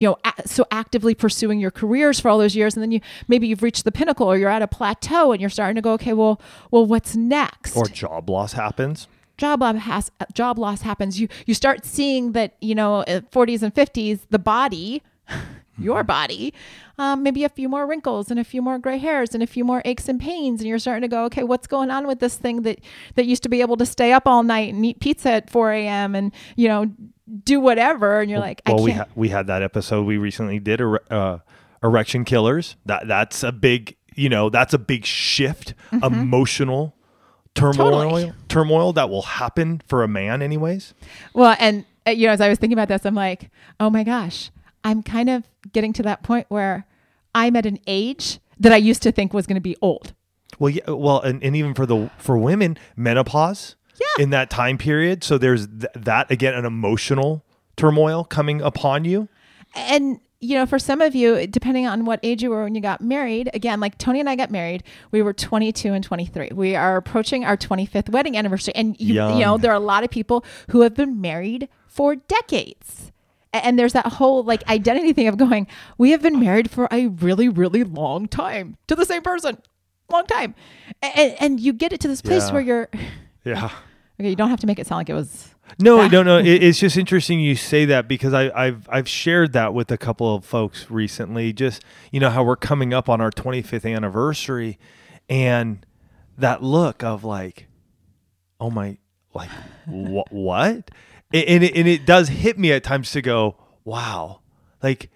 you know a- so actively pursuing your careers for all those years and then you maybe you've reached the pinnacle or you're at a plateau and you're starting to go okay well well what's next? Or job loss happens. job loss has job loss happens. You you start seeing that you know uh, 40s and 50s the body your body um, maybe a few more wrinkles and a few more gray hairs and a few more aches and pains and you're starting to go okay what's going on with this thing that that used to be able to stay up all night and eat pizza at 4 a.m and you know do whatever and you're like well, i we ha- we had that episode we recently did uh, erection killers. That that's a big you know that's a big shift, emotional turmoil, Mm-hmm. Totally. turmoil that will happen for a man, anyways. Well, and uh, you know, as I was thinking about this, I'm like, oh my gosh, I'm kind of getting to that point where I'm at an age that I used to think was going to be old. Well, yeah, well, and, and even for the for women, menopause. Yeah. In that time period, so there's th- that again, an emotional turmoil coming upon you. And you know, for some of you, depending on what age you were when you got married, again, like Tony and I got married, we were 22 and 23. We are approaching our 25th wedding anniversary, and you, you know, there are a lot of people who have been married for decades. And there's that whole like identity thing of going, we have been married for a really, really long time to the same person, long time, and, and you get it to this place Yeah. where you're Yeah. Okay. You don't have to make it sound like it was No, That- no, no. It, it's just interesting you say that because I, I've I've shared that with a couple of folks recently. Just you know how we're coming up on our 25th anniversary, and that look of like, oh my, like wh- what? And, and it, and it does hit me at times to go, wow, like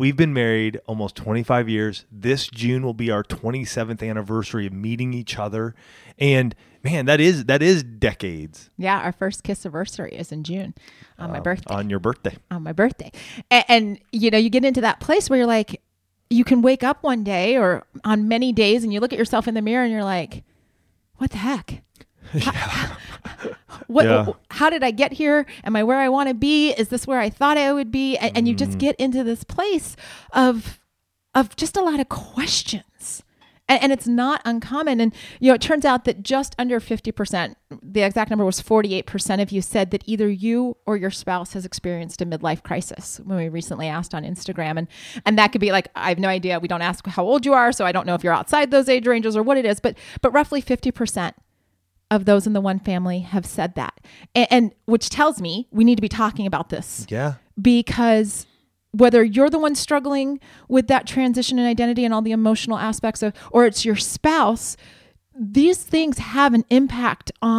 we've been married almost 25 years. This June will be our 27th anniversary of meeting each other, and man, that is that is decades. yeah. Our first kiss anniversary is in June on my um, birthday. on your birthday. on my birthday. And, and you know, you get into that place where you're like, you can wake up one day or on many days and you look at yourself in the mirror and you're like, what the heck? What, Yeah. how did I get here? Am I where I want to be? Is this where I thought I would be? And, and you just mm. get into this place of of just a lot of questions. And, and it's not uncommon. And, you know, it turns out that just under 50%, the exact number was 48% of you said that either you or your spouse has experienced a midlife crisis when we recently asked on Instagram. And, and that could be like, I have no idea. We don't ask how old you are. So I don't know if you're outside those age ranges or what it is. But, but roughly 50% of those in the one family have said that. And, and which tells me we need to be talking about this Yeah. because whether you're the one struggling with that transition in identity and all the emotional aspects of or it's your spouse these things have an impact on